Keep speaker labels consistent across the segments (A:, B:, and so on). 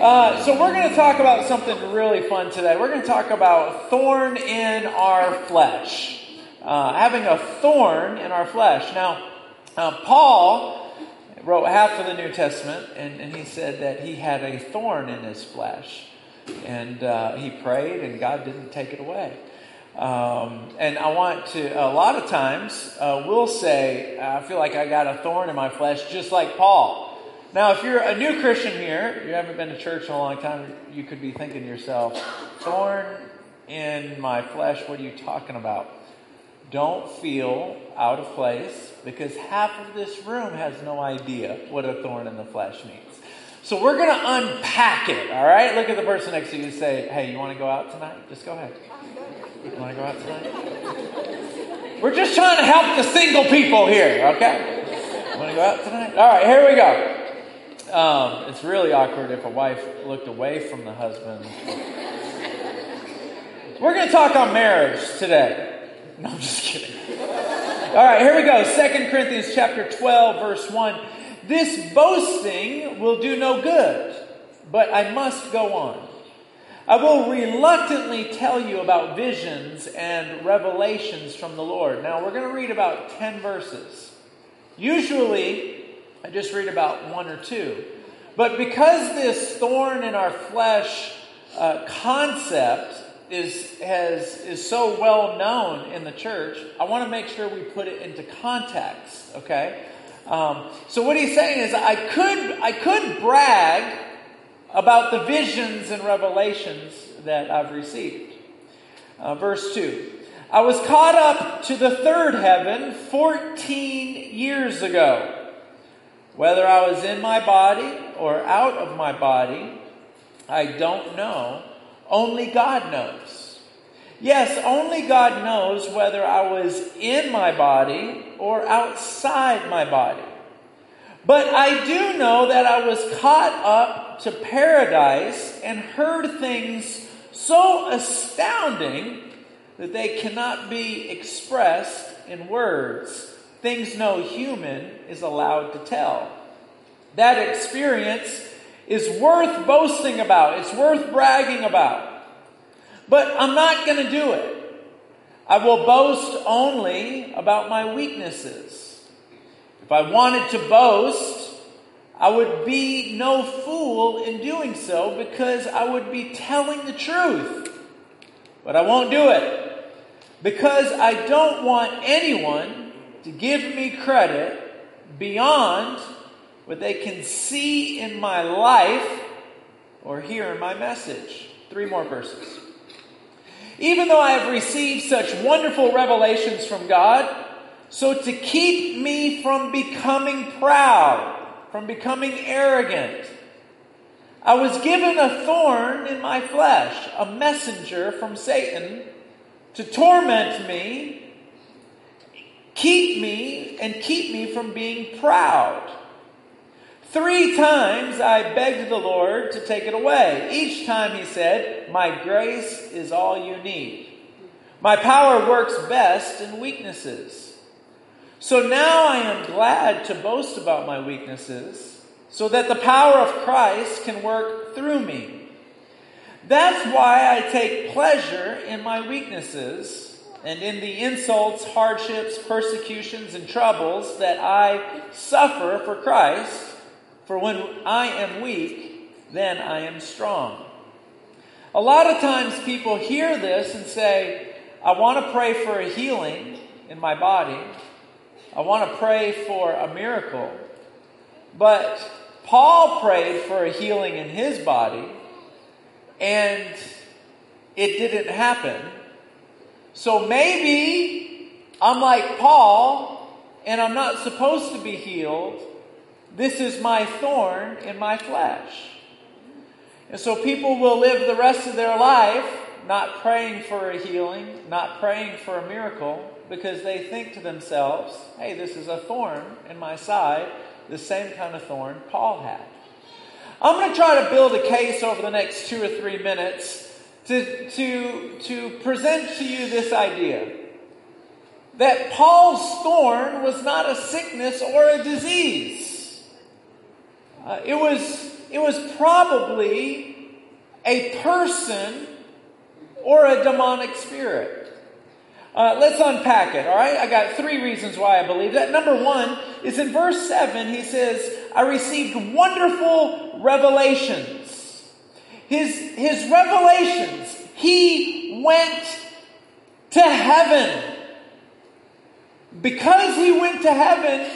A: Uh, so we're going to talk about something really fun today. We're going to talk about thorn in our flesh. Uh, having a thorn in our flesh. Now, uh, Paul wrote half of the New Testament, and, and, he said that he had a thorn in his flesh. And uh, he prayed, and God didn't take it away. Um, and I want to, a lot of times, uh, we'll say, I feel like I got a thorn in my flesh, just like Paul. Now, if you're a new Christian here, you haven't been to church in a long time, you could be thinking to yourself, thorn in my flesh, what are you talking about? Don't feel out of place because half of this room has no idea what a thorn in the flesh means. So we're going to unpack it, all right? Look at the person next to you and say, hey, you want to go out tonight? Just go ahead. You want to go out tonight? We're just trying to help the single people here, okay? Want to go out tonight? All right, here we go. Um, it's really awkward if a wife looked away from the husband. We're going to talk on marriage today. No, I'm just kidding. All right, here we go. Second Corinthians chapter 12, verse 1. This boasting will do no good, but I must go on. I will reluctantly tell you about visions and revelations from the Lord. Now, we're going to read about 10 verses. Usually, I just read about one or two. But because this thorn in our flesh uh, concept is, has, is so well known in the church, I want to make sure we put it into context, okay? Um, so what he's saying is I could, I could brag about the visions and revelations that I've received. Uh, verse 2. I was caught up to the third heaven 14 years ago. Whether I was in my body or out of my body, I don't know. Only God knows. Yes, only God knows whether I was in my body or outside my body. But I do know that I was caught up to paradise and heard things so astounding that they cannot be expressed in words things no human is allowed to tell. That experience is worth boasting about, it's worth bragging about. But I'm not going to do it. I will boast only about my weaknesses. If I wanted to boast, I would be no fool in doing so because I would be telling the truth. But I won't do it because I don't want anyone to give me credit beyond what they can see in my life or hear in my message. Three more verses. Even though I have received such wonderful revelations from God, so to keep me from becoming proud, from becoming arrogant, I was given a thorn in my flesh, a messenger from Satan to torment me Keep me and keep me from being proud. Three times I begged the Lord to take it away. Each time he said, My grace is all you need. My power works best in weaknesses. So now I am glad to boast about my weaknesses so that the power of Christ can work through me. That's why I take pleasure in my weaknesses and in the insults, hardships, persecutions, and troubles that I suffer for Christ. For when I am weak, then I am strong. A lot of times people hear this and say, I want to pray for a healing in my body. I want to pray for a miracle. But Paul prayed for a healing in his body, and it didn't happen. So maybe I'm like Paul and I'm not supposed to be healed. This is my thorn in my flesh. And so people will live the rest of their life not praying for a healing, not praying for a miracle, because they think to themselves, hey, this is a thorn in my side, the same kind of thorn Paul had. I'm going to try to build a case over the next two or three minutes to, to, to present to you this idea that Paul's thorn was not a sickness or a disease. Uh, it was it was probably a person or a demonic spirit. Uh, let's unpack it, all right? I got three reasons why I believe that. Number one is in verse 7, he says, I received wonderful revelations. His, his revelations, he went to heaven. Because he went to heaven,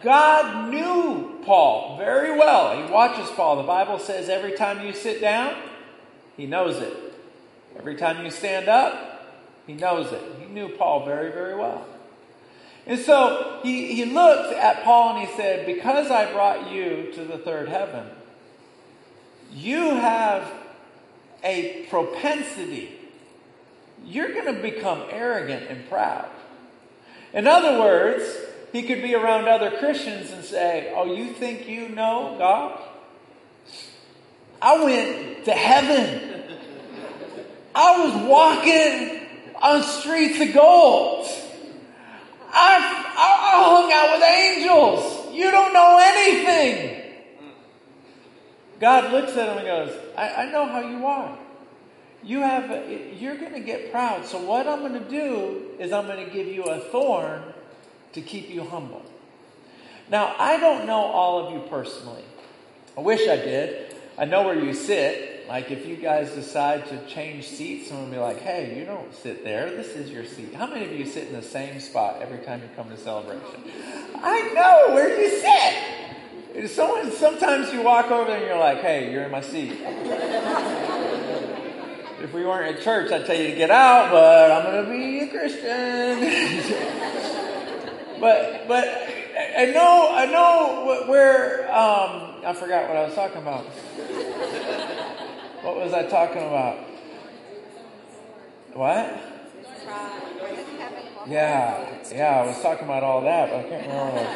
A: God knew Paul very well. He watches Paul. The Bible says every time you sit down, he knows it. Every time you stand up, he knows it. He knew Paul very, very well. And so he, he looked at Paul and he said, Because I brought you to the third heaven, you have a propensity. You're going to become arrogant and proud. In other words, he could be around other Christians and say, Oh, you think you know God? I went to heaven. I was walking on streets of gold. I, I, I hung out with angels. You don't know anything. God looks at him and goes, I, I know how you are. You have, you're going to get proud. So what I'm going to do is I'm going to give you a thorn to keep you humble. Now, I don't know all of you personally. I wish I did. I know where you sit. Like if you guys decide to change seats, someone will be like, hey, you don't sit there. This is your seat. How many of you sit in the same spot every time you come to celebration? I know where you sit. Someone, sometimes you walk over there and you're like, hey, you're in my seat. if we weren't at church, I'd tell you to get out, but I'm going to be a Christian. but, but I know, I know where, um, I forgot what I was talking about. What was I talking about? What? Yeah, yeah, I was talking about all that, but I can't remember.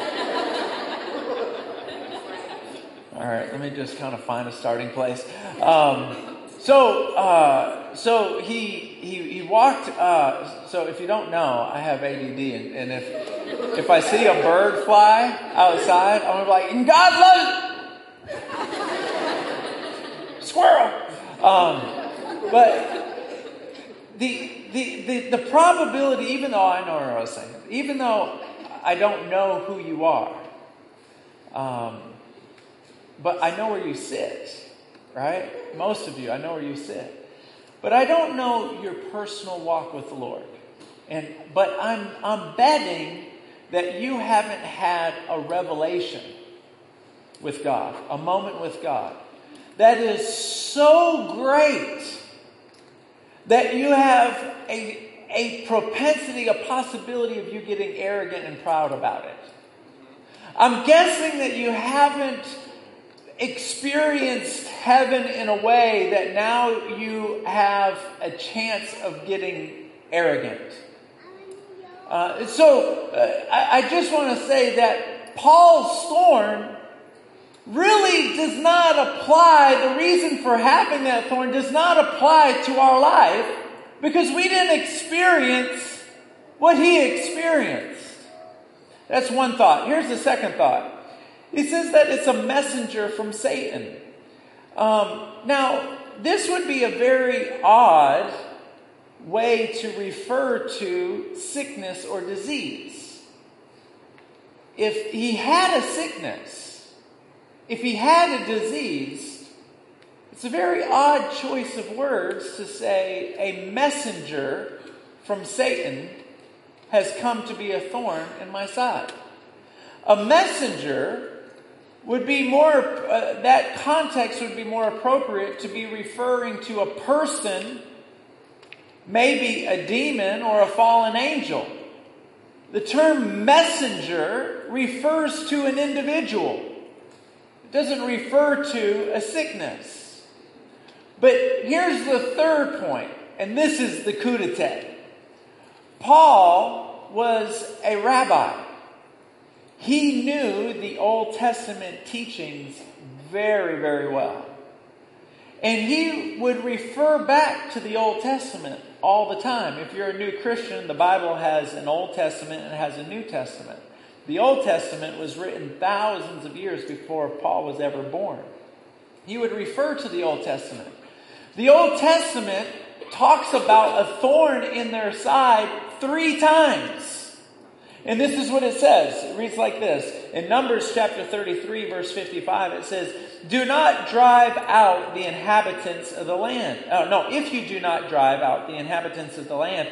A: All right, let me just kind of find a starting place. Um, so, uh, so he he he walked. Uh, so, if you don't know, I have ADD, and, and if if I see a bird fly outside, I'm gonna be like, "And God loves it." Squirrel. Um, but the, the, the, the probability, even though I know saying, even though I don't know who you are, um, but I know where you sit, right? Most of you, I know where you sit. But I don't know your personal walk with the Lord. And, but I'm, I'm betting that you haven't had a revelation with God, a moment with God that is so great that you have a, a propensity, a possibility of you getting arrogant and proud about it. I'm guessing that you haven't experienced heaven in a way that now you have a chance of getting arrogant. Uh, so uh, I, I just want to say that Paul's thorn really does not apply, the reason for having that thorn does not apply to our life because we didn't experience what he experienced. That's one thought. Here's the second thought. He says that it's a messenger from Satan. Um, now, this would be a very odd way to refer to sickness or disease. If he had a sickness, if he had a disease, it's a very odd choice of words to say a messenger from Satan has come to be a thorn in my side. A messenger would be more, uh, that context would be more appropriate to be referring to a person, maybe a demon or a fallen angel. The term messenger refers to an individual it doesn't refer to a sickness. But here's the third point, and this is the coup d'etat. Paul was a rabbi. He knew the Old Testament teachings very, very well. And he would refer back to the Old Testament all the time. If you're a new Christian, the Bible has an Old Testament and has a New Testament. The Old Testament was written thousands of years before Paul was ever born. he would refer to the Old Testament. The Old Testament talks about a thorn in their side three times. And this is what it says. It reads like this. In Numbers chapter 33, verse 55, it says, Do not drive out the inhabitants of the land. Oh, no, if you do not drive out the inhabitants of the land,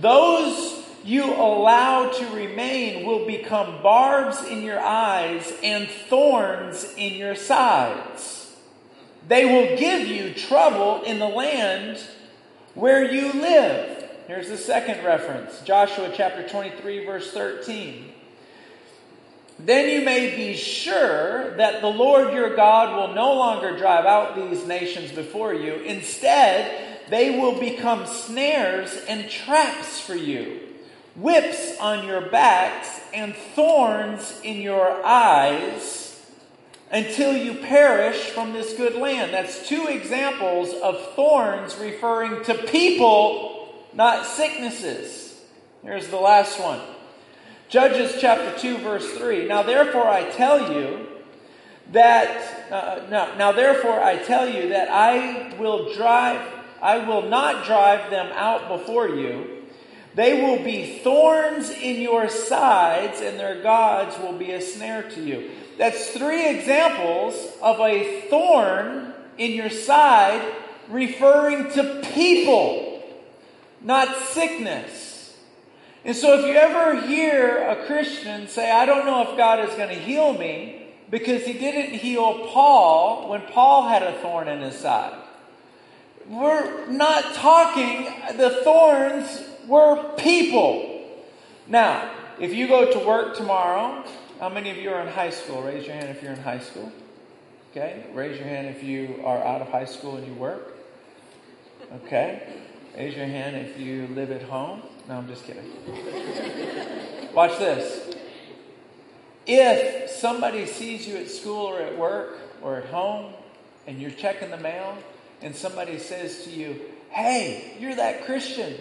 A: those you allow to remain will become barbs in your eyes and thorns in your sides. They will give you trouble in the land where you live. Here's the second reference Joshua chapter 23, verse 13. Then you may be sure that the Lord your God will no longer drive out these nations before you. Instead, they will become snares and traps for you, whips on your backs and thorns in your eyes until you perish from this good land. That's two examples of thorns referring to people not sicknesses. Here's the last one Judges chapter 2, verse 3. Now, therefore, I tell you that, uh, now, now, therefore, I tell you that I will drive, I will not drive them out before you. They will be thorns in your sides, and their gods will be a snare to you. That's three examples of a thorn in your side referring to people not sickness. And so if you ever hear a Christian say, I don't know if God is going to heal me, because he didn't heal Paul when Paul had a thorn in his side. We're not talking, the thorns were people. Now, if you go to work tomorrow, how many of you are in high school? Raise your hand if you're in high school. Okay, raise your hand if you are out of high school and you work. Okay, Raise your hand if you live at home. No, I'm just kidding. Watch this. If somebody sees you at school or at work or at home and you're checking the mail and somebody says to you, Hey, you're that Christian.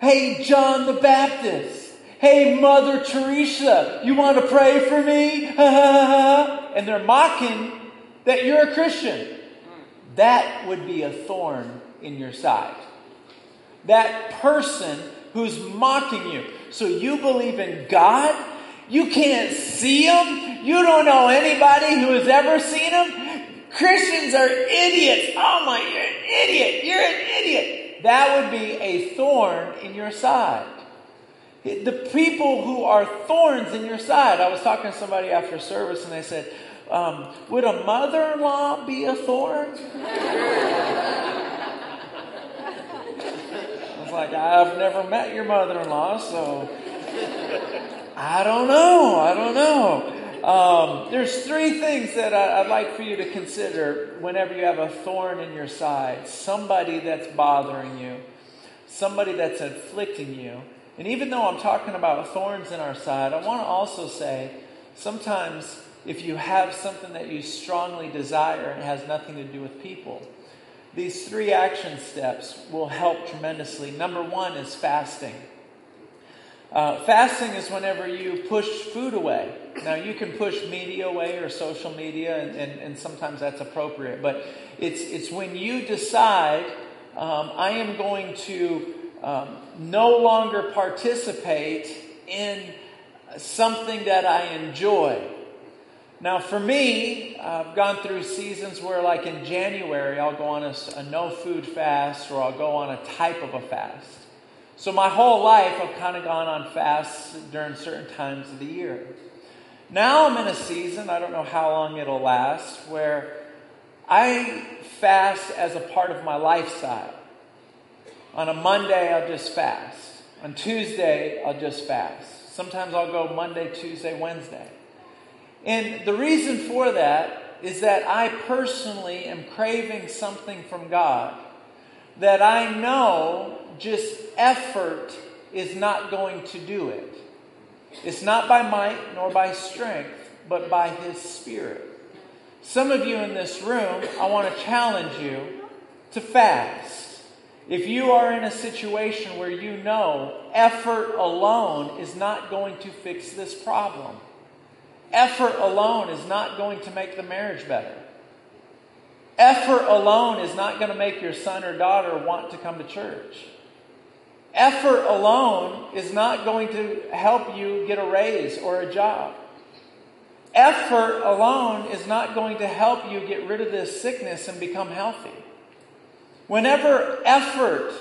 A: Hey, John the Baptist. Hey, Mother Teresa, you want to pray for me? and they're mocking that you're a Christian. That would be a thorn in your side that person who's mocking you. So you believe in God? You can't see him? You don't know anybody who has ever seen him? Christians are idiots. Oh my, you're an idiot. You're an idiot. That would be a thorn in your side. The people who are thorns in your side. I was talking to somebody after service and they said, um, Would a mother in law be a thorn? Like, I've never met your mother in law, so I don't know. I don't know. Um, there's three things that I, would like for you to consider whenever you have a thorn in your side somebody that's bothering you, somebody that's afflicting you. And even though I'm talking about thorns in our side, I want to also say sometimes if you have something that you strongly desire and has nothing to do with people, these three action steps will help tremendously. Number one is fasting. Uh, fasting is whenever you push food away. Now, you can push media away or social media, and, and, and sometimes that's appropriate, but it's, it's when you decide, um, I am going to um, no longer participate in something that I enjoy. Now, for me, I've gone through seasons where, like in January, I'll go on a, a, no food fast or I'll go on a type of a fast. So, my whole life, I've kind of gone on fasts during certain times of the year. Now I'm in a season, I don't know how long it'll last, where I fast as a part of my lifestyle. On a Monday, I'll just fast. On Tuesday, I'll just fast. Sometimes I'll go Monday, Tuesday, Wednesday. And the reason for that is that I personally am craving something from God that I know just effort is not going to do it. It's not by might nor by strength, but by His Spirit. Some of you in this room, I want to challenge you to fast. If you are in a situation where you know effort alone is not going to fix this problem, Effort alone is not going to make the marriage better. Effort alone is not going to make your son or daughter want to come to church. Effort alone is not going to help you get a raise or a job. Effort alone is not going to help you get rid of this sickness and become healthy. Whenever effort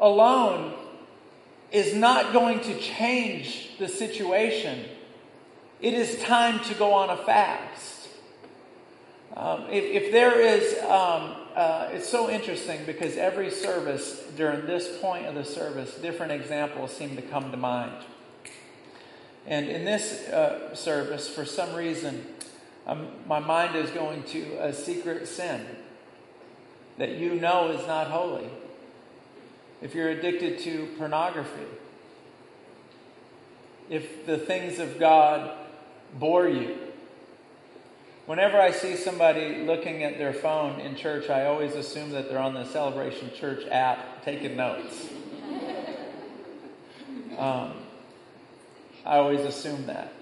A: alone is not going to change the situation, it is time to go on a fast. Um, if, if, there is, um, uh, it's so interesting because every service during this point of the service, different examples seem to come to mind. And in this uh, service, for some reason, um, my mind is going to a secret sin that you know is not holy. If you're addicted to pornography, if the things of God bore you. Whenever I see somebody looking at their phone in church, I always assume that they're on the Celebration Church app taking notes. Um, I always assume that.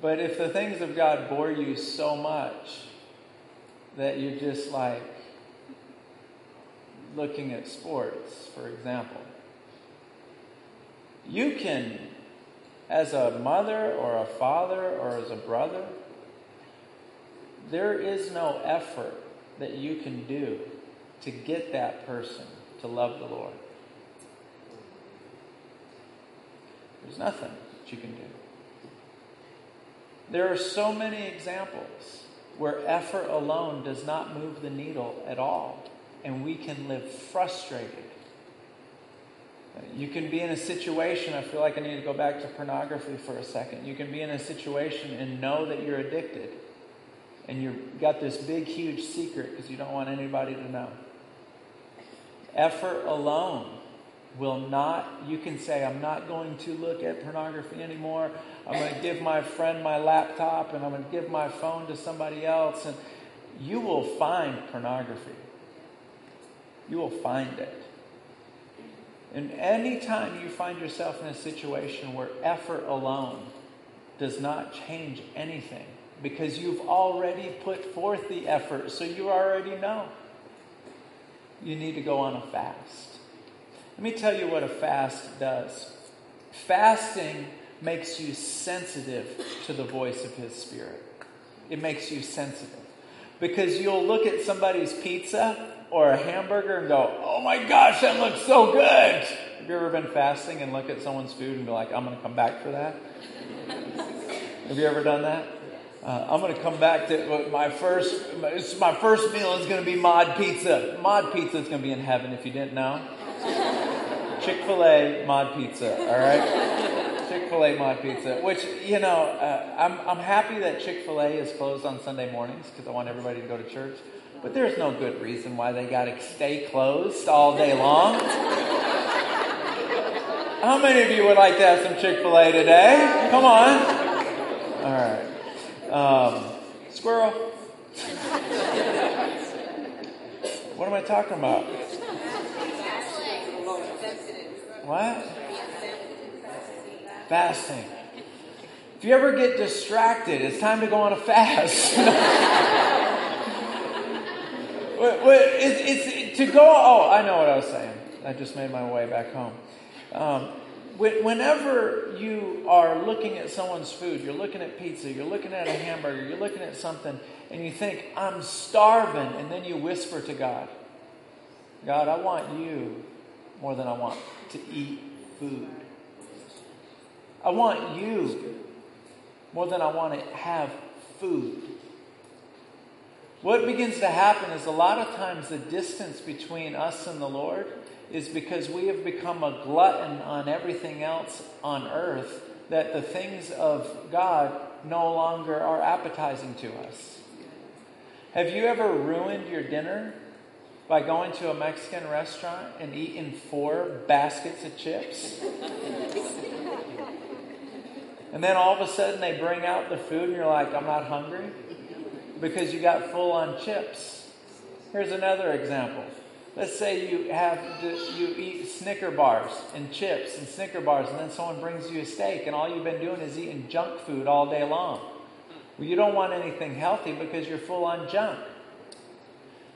A: But if the things of God bore you so much that you're just like looking at sports, for example, you can, as a mother or a father or as a brother, there is no effort that you can do to get that person to love the Lord. There's nothing that you can do. There are so many examples where effort alone does not move the needle at all, and we can live frustrated. You can be in a situation, I feel like I need to go back to pornography for a second. You can be in a situation and know that you're addicted, and you've got this big, huge secret because you don't want anybody to know. Effort alone will not, you can say, I'm not going to look at pornography anymore. I'm going to give my friend my laptop and I'm going to give my phone to somebody else. And you will find pornography. You will find it. And anytime you find yourself in a situation where effort alone does not change anything, because you've already put forth the effort, so you already know, you need to go on a fast. Let me tell you what a fast does. Fasting makes you sensitive to the voice of His Spirit. It makes you sensitive. Because you'll look at somebody's pizza or a hamburger and go, oh my gosh, that looks so good. Have you ever been fasting and look at someone's food and be like, I'm going to come back for that? Have you ever done that? Uh, I'm going to come back to my first. My first meal is going to be mod pizza. Mod pizza is going to be in heaven. If you didn't know, Chick fil A mod pizza, all right? Fil A mod pizza, which, you know, uh, I'm, I'm happy that Chick fil A is closed on Sunday mornings because I want everybody to go to church. But there's no good reason why they got to stay closed all day long. How many of you would like to have some Chick fil A today? Come on. All right. Um, squirrel. what am I talking about? What? Fasting. If you ever get distracted, it's time to go on a fast. it's, it's, to go. Oh, I know what I was saying. I just made my way back home. Um, whenever you are looking at someone's food, you're looking at pizza, you're looking at a hamburger, you're looking at something, and you think, I'm starving, and then you whisper to God, God, I want you more than I want to eat food. I want you more than I want to have food. What begins to happen is a lot of times the distance between us and the Lord is because we have become a glutton on everything else on earth that the things of God no longer are appetizing to us. Have you ever ruined your dinner by going to a Mexican restaurant and eating four baskets of chips. and then all of a sudden they bring out the food and you're like, I'm not hungry because you got full on chips. Here's another example. Let's say you have you eat Snicker bars and chips and Snicker bars, and then someone brings you a steak, and all you've been doing is eating junk food all day long. Well, you don't want anything healthy because you're full on junk.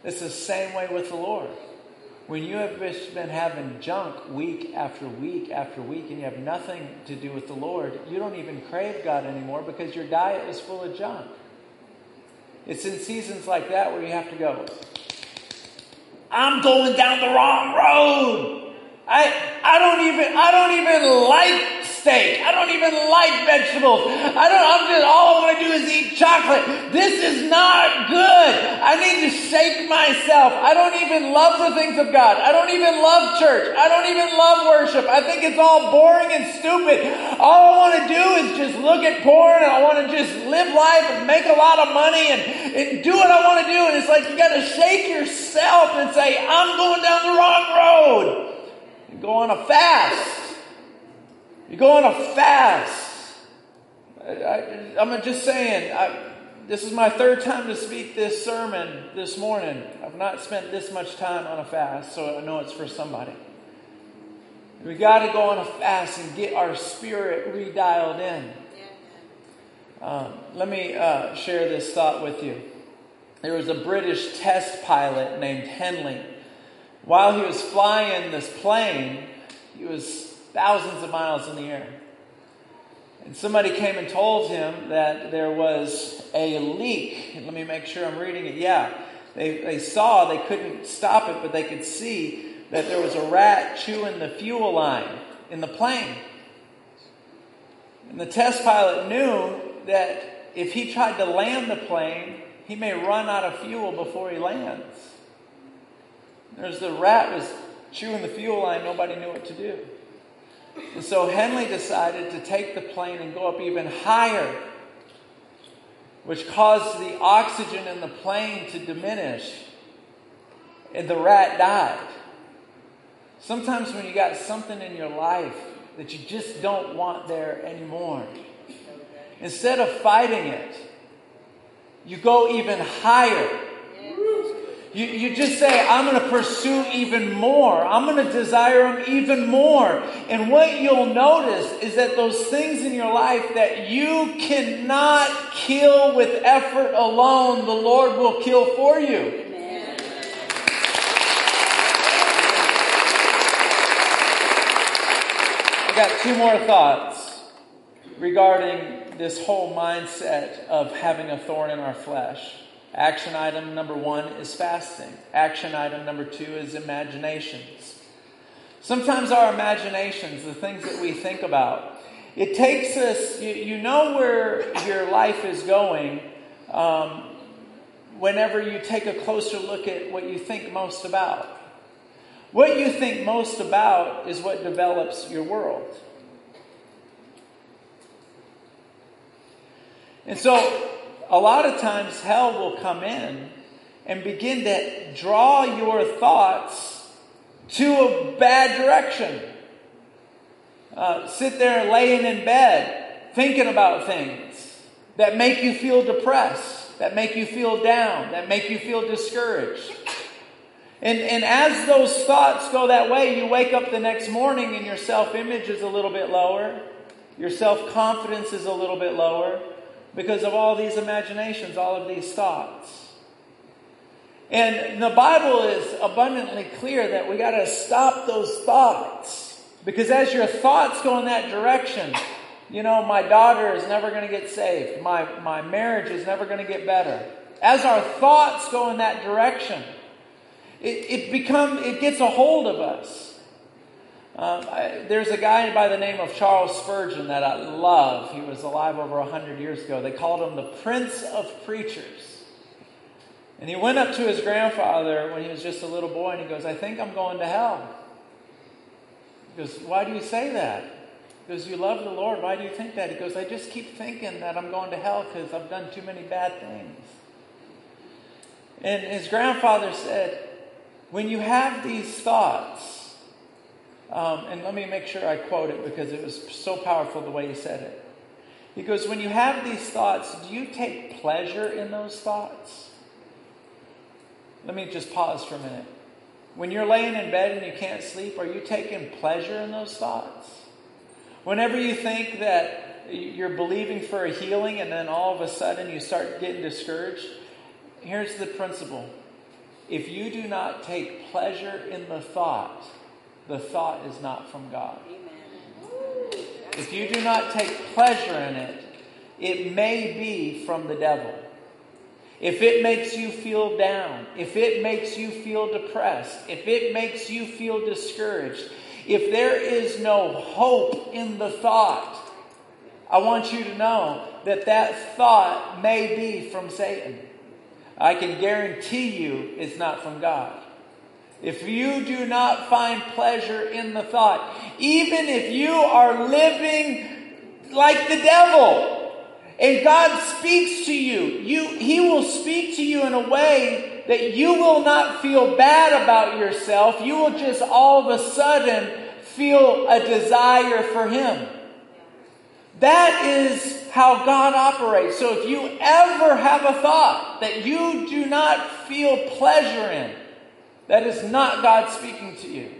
A: It's the same way with the Lord. When you have been having junk week after week after week and you have nothing to do with the Lord, you don't even crave God anymore because your diet is full of junk. It's in seasons like that where you have to go, I'm going down the wrong road. I, I don't even I don't even like I don't even like vegetables. I don't, I'm just, all I want to do is eat chocolate. This is not good. I need to shake myself. I don't even love the things of God. I don't even love church. I don't even love worship. I think it's all boring and stupid. All I want to do is just look at porn and I want to just live life and make a lot of money and, and do what I want to do. And it's like you got to shake yourself and say, I'm going down the wrong road. You go on a fast. You go on a fast. I, am just saying, I, this is my third time to speak this sermon this morning. I've not spent this much time on a fast, so I know it's for somebody. We got to go on a fast and get our spirit redialed in. Um, let me uh, share this thought with you. There was a British test pilot named Henley. While he was flying this plane, he was thousands of miles in the air. And somebody came and told him that there was a leak. Let me make sure I'm reading it. Yeah, they, they saw, they couldn't stop it, but they could see that there was a rat chewing the fuel line in the plane. And the test pilot knew that if he tried to land the plane, he may run out of fuel before he lands. There's the rat was chewing the fuel line, nobody knew what to do. And so Henley decided to take the plane and go up even higher, which caused the oxygen in the plane to diminish. And the rat died. Sometimes when you got something in your life that you just don't want there anymore, instead of fighting it, you go even higher you, you just say, I'm going to pursue even more. I'm going to desire them even more. And what you'll notice is that those things in your life that you cannot kill with effort alone, the Lord will kill for you. I got two more thoughts regarding this whole mindset of having a thorn in our flesh. Action item number one is fasting. Action item number two is imaginations. Sometimes our imaginations, the things that we think about, it takes us, you, you know where your life is going um, whenever you take a closer look at what you think most about. What you think most about is what develops your world. And so a lot of times hell will come in and begin to draw your thoughts to a bad direction. Uh, sit there laying in bed thinking about things that make you feel depressed, that make you feel down, that make you feel discouraged. And, and as those thoughts go that way, you wake up the next morning and your self image is a little bit lower, your self confidence is a little bit lower because of all these imaginations, all of these thoughts. And the Bible is abundantly clear that we got to stop those thoughts. Because as your thoughts go in that direction, you know, my daughter is never going to get saved. My, my marriage is never going to get better. As our thoughts go in that direction, it, it become, it gets a hold of us. Um, I, there's a guy by the name of Charles Spurgeon that I love. He was alive over 100 years ago. They called him the Prince of Preachers. And he went up to his grandfather when he was just a little boy and he goes, I think I'm going to hell. He goes, Why do you say that? He goes, You love the Lord. Why do you think that? He goes, I just keep thinking that I'm going to hell because I've done too many bad things. And his grandfather said, When you have these thoughts, um, and let me make sure I quote it because it was so powerful the way he said it. He goes, When you have these thoughts, do you take pleasure in those thoughts? Let me just pause for a minute. When you're laying in bed and you can't sleep, are you taking pleasure in those thoughts? Whenever you think that you're believing for a healing and then all of a sudden you start getting discouraged, here's the principle if you do not take pleasure in the thought, the thought is not from God. If you do not take pleasure in it, it may be from the devil. If it makes you feel down, if it makes you feel depressed, if it makes you feel discouraged, if there is no hope in the thought, I want you to know that that thought may be from Satan. I can guarantee you it's not from God. If you do not find pleasure in the thought, even if you are living like the devil, and God speaks to you, you, He will speak to you in a way that you will not feel bad about yourself. You will just all of a sudden feel a desire for Him. That is how God operates. So if you ever have a thought that you do not feel pleasure in, that is not God speaking to you.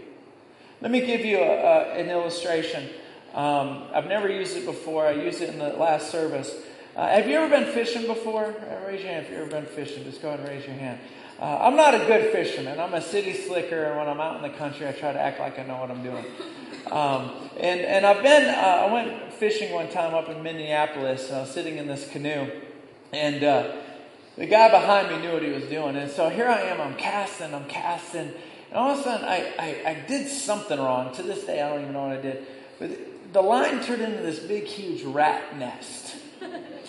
A: Let me give you a, a, an illustration. Um, I've never used it before. I used it in the last service. Uh, have you ever been fishing before? Uh, raise your hand if you've ever been fishing. Just go ahead and raise your hand. Uh, I'm not a good fisherman. I'm a city slicker, and when I'm out in the country, I try to act like I know what I'm doing. Um, and, and I've been, uh, I went fishing one time up in Minneapolis, uh, sitting in this canoe, and uh, the guy behind me knew what he was doing. And so here I am, I'm casting, I'm casting, and all of a sudden I, I, I did something wrong. To this day, I don't even know what I did. But the line turned into this big, huge rat nest.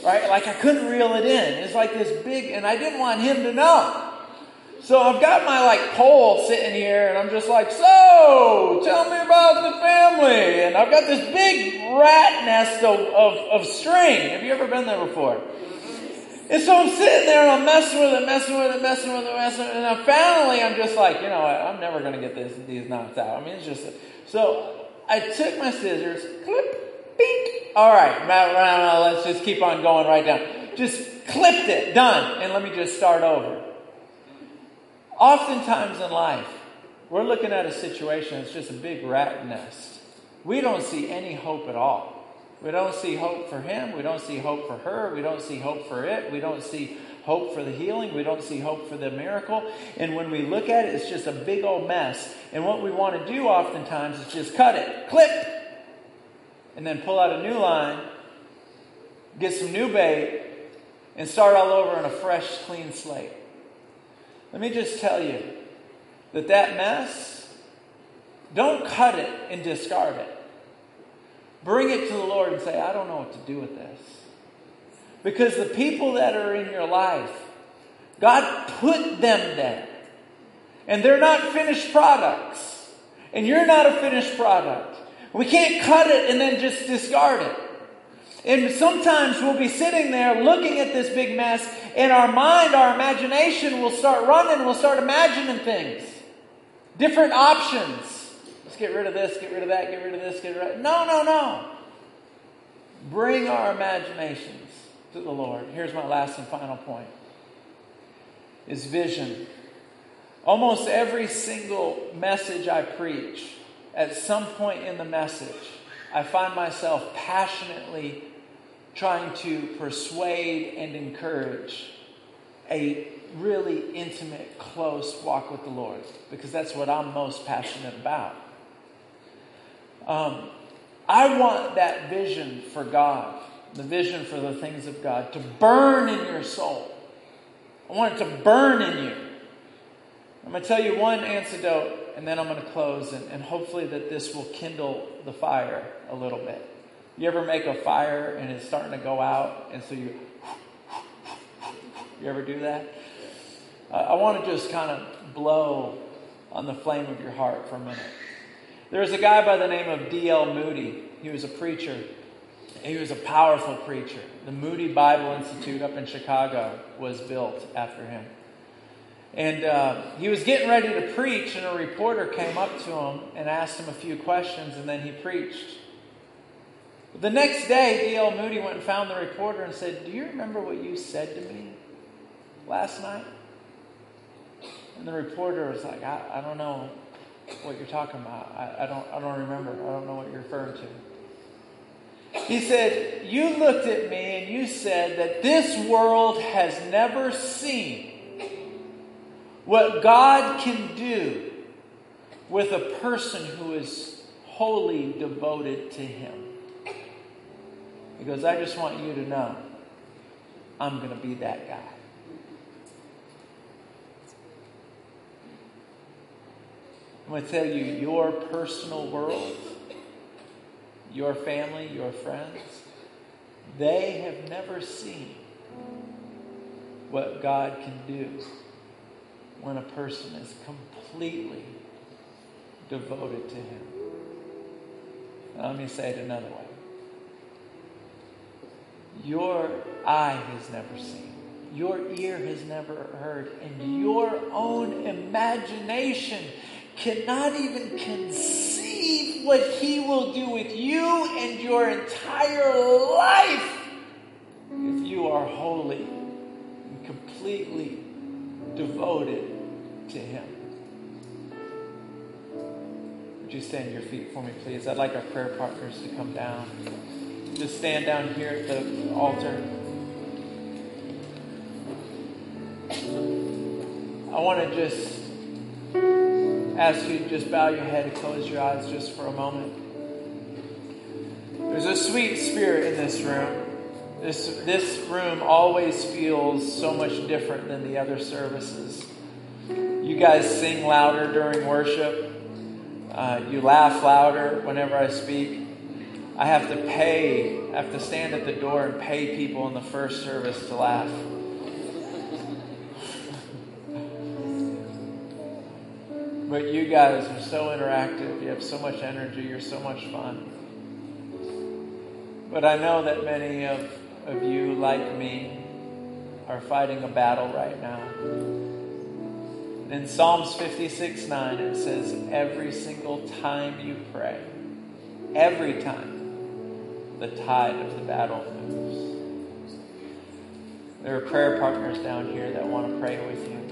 A: Right? Like I couldn't reel it in. It's like this big, and I didn't want him to know. So I've got my like pole sitting here and I'm just like, so tell me about the family. And I've got this big rat nest of, of, of string. Have you ever been there before? And so I'm sitting there and I'm messing with it, messing with it, messing with it, messing with it. And finally I'm just like, you know what, I'm never going to get this, these knots out. I mean, it's just, so I took my scissors, clip, bink. All right, let's just keep on going right down. Just clipped it, done. And let me just start over. Oftentimes in life, we're looking at a situation that's just a big rat nest. We don't see any hope at all. We don't see hope for him. We don't see hope for her. We don't see hope for it. We don't see hope for the healing. We don't see hope for the miracle. And when we look at it, it's just a big old mess. And what we want to do oftentimes is just cut it, clip, and then pull out a new line, get some new bait, and start all over on a fresh, clean slate. Let me just tell you that that mess, don't cut it and discard it. Bring it to the Lord and say, I don't know what to do with this. Because the people that are in your life, God put them there. And they're not finished products. And you're not a finished product. We can't cut it and then just discard it. And sometimes we'll be sitting there looking at this big mess, and our mind, our imagination will start running, we'll start imagining things. Different options. Let's get rid of this, get rid of that, get rid of this, get rid of that. No, no, no. Bring our imaginations to the Lord. Here's my last and final point. Is vision. Almost every single message I preach, at some point in the message, I find myself passionately trying to persuade and encourage a really intimate, close walk with the Lord because that's what I'm most passionate about. Um, I want that vision for God, the vision for the things of God, to burn in your soul. I want it to burn in you. I'm going to tell you one antidote and then I'm going to close, and, and hopefully that this will kindle the fire a little bit. You ever make a fire and it's starting to go out, and so you you ever do that? Uh, I want to just kind of blow on the flame of your heart for a minute. There's a guy by the name of D.L. Moody. He was a preacher. He was a powerful preacher. The Moody Bible Institute up in Chicago was built after him. And uh, he was getting ready to preach, and a reporter came up to him and asked him a few questions, and then he preached. The next day, D.L. Moody went and found the reporter and said, Do you remember what you said to me last night? And the reporter was like, I, I don't know what you're talking about. I, I, don't, I don't remember. I don't know what you're referring to. He said, You looked at me and you said that this world has never seen what God can do with a person who is wholly devoted to Him. Because I just want you to know I'm going to be that guy. I'm going to tell you your personal world, your family, your friends, they have never seen what God can do when a person is completely devoted to Him. Let me say it another way. Your eye has never seen, your ear has never heard, and your own imagination cannot even conceive what He will do with you and your entire life if you are holy and completely devoted to Him. Would you stand your feet for me, please? I'd like our prayer partners to come down. Just stand down here at the altar. I want to just ask you to just bow your head and close your eyes just for a moment. There's a sweet spirit in this room. This, this room always feels so much different than the other services. You guys sing louder during worship. Uh, you laugh louder whenever I speak. I have to pay, I have to stand at the door and pay people in the first service to laugh. But you guys are so interactive. You have so much energy. You're so much fun. But I know that many of, of you, like me, are fighting a battle right now. In Psalms 56 9, it says, Every single time you pray, every time, the tide of the battle moves. There are prayer partners down here that want to pray with you.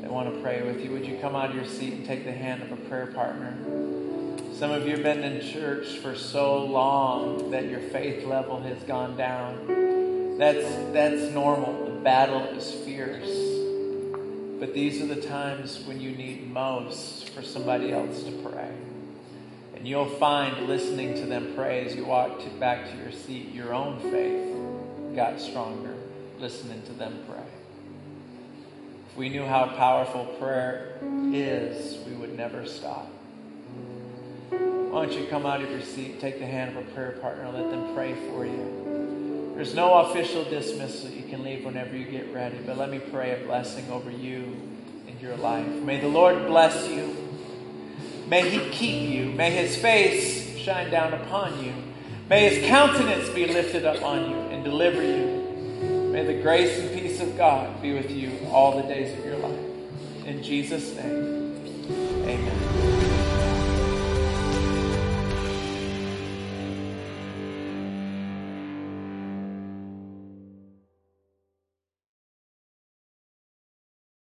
A: They want to pray with you. Would you come out of your seat and take the hand of a prayer partner? Some of you have been in church for so long that your faith level has gone down. That's, that's normal. The battle is fierce. But these are the times when you need most for somebody else to pray. And you'll find listening to them pray as you walk to, back to your seat, your own faith got stronger listening to them pray we knew how powerful prayer is, we would never stop. Why don't you come out of your seat, take the hand of a prayer partner, and let them pray for you. There's no official dismissal. You can leave whenever you get ready. But let me pray a blessing over you and your life. May the Lord bless you. May He keep you. May His face shine down upon you. May His countenance be lifted up on you and deliver you. May the grace and peace of God be with you all the days of your life. In Jesus' name.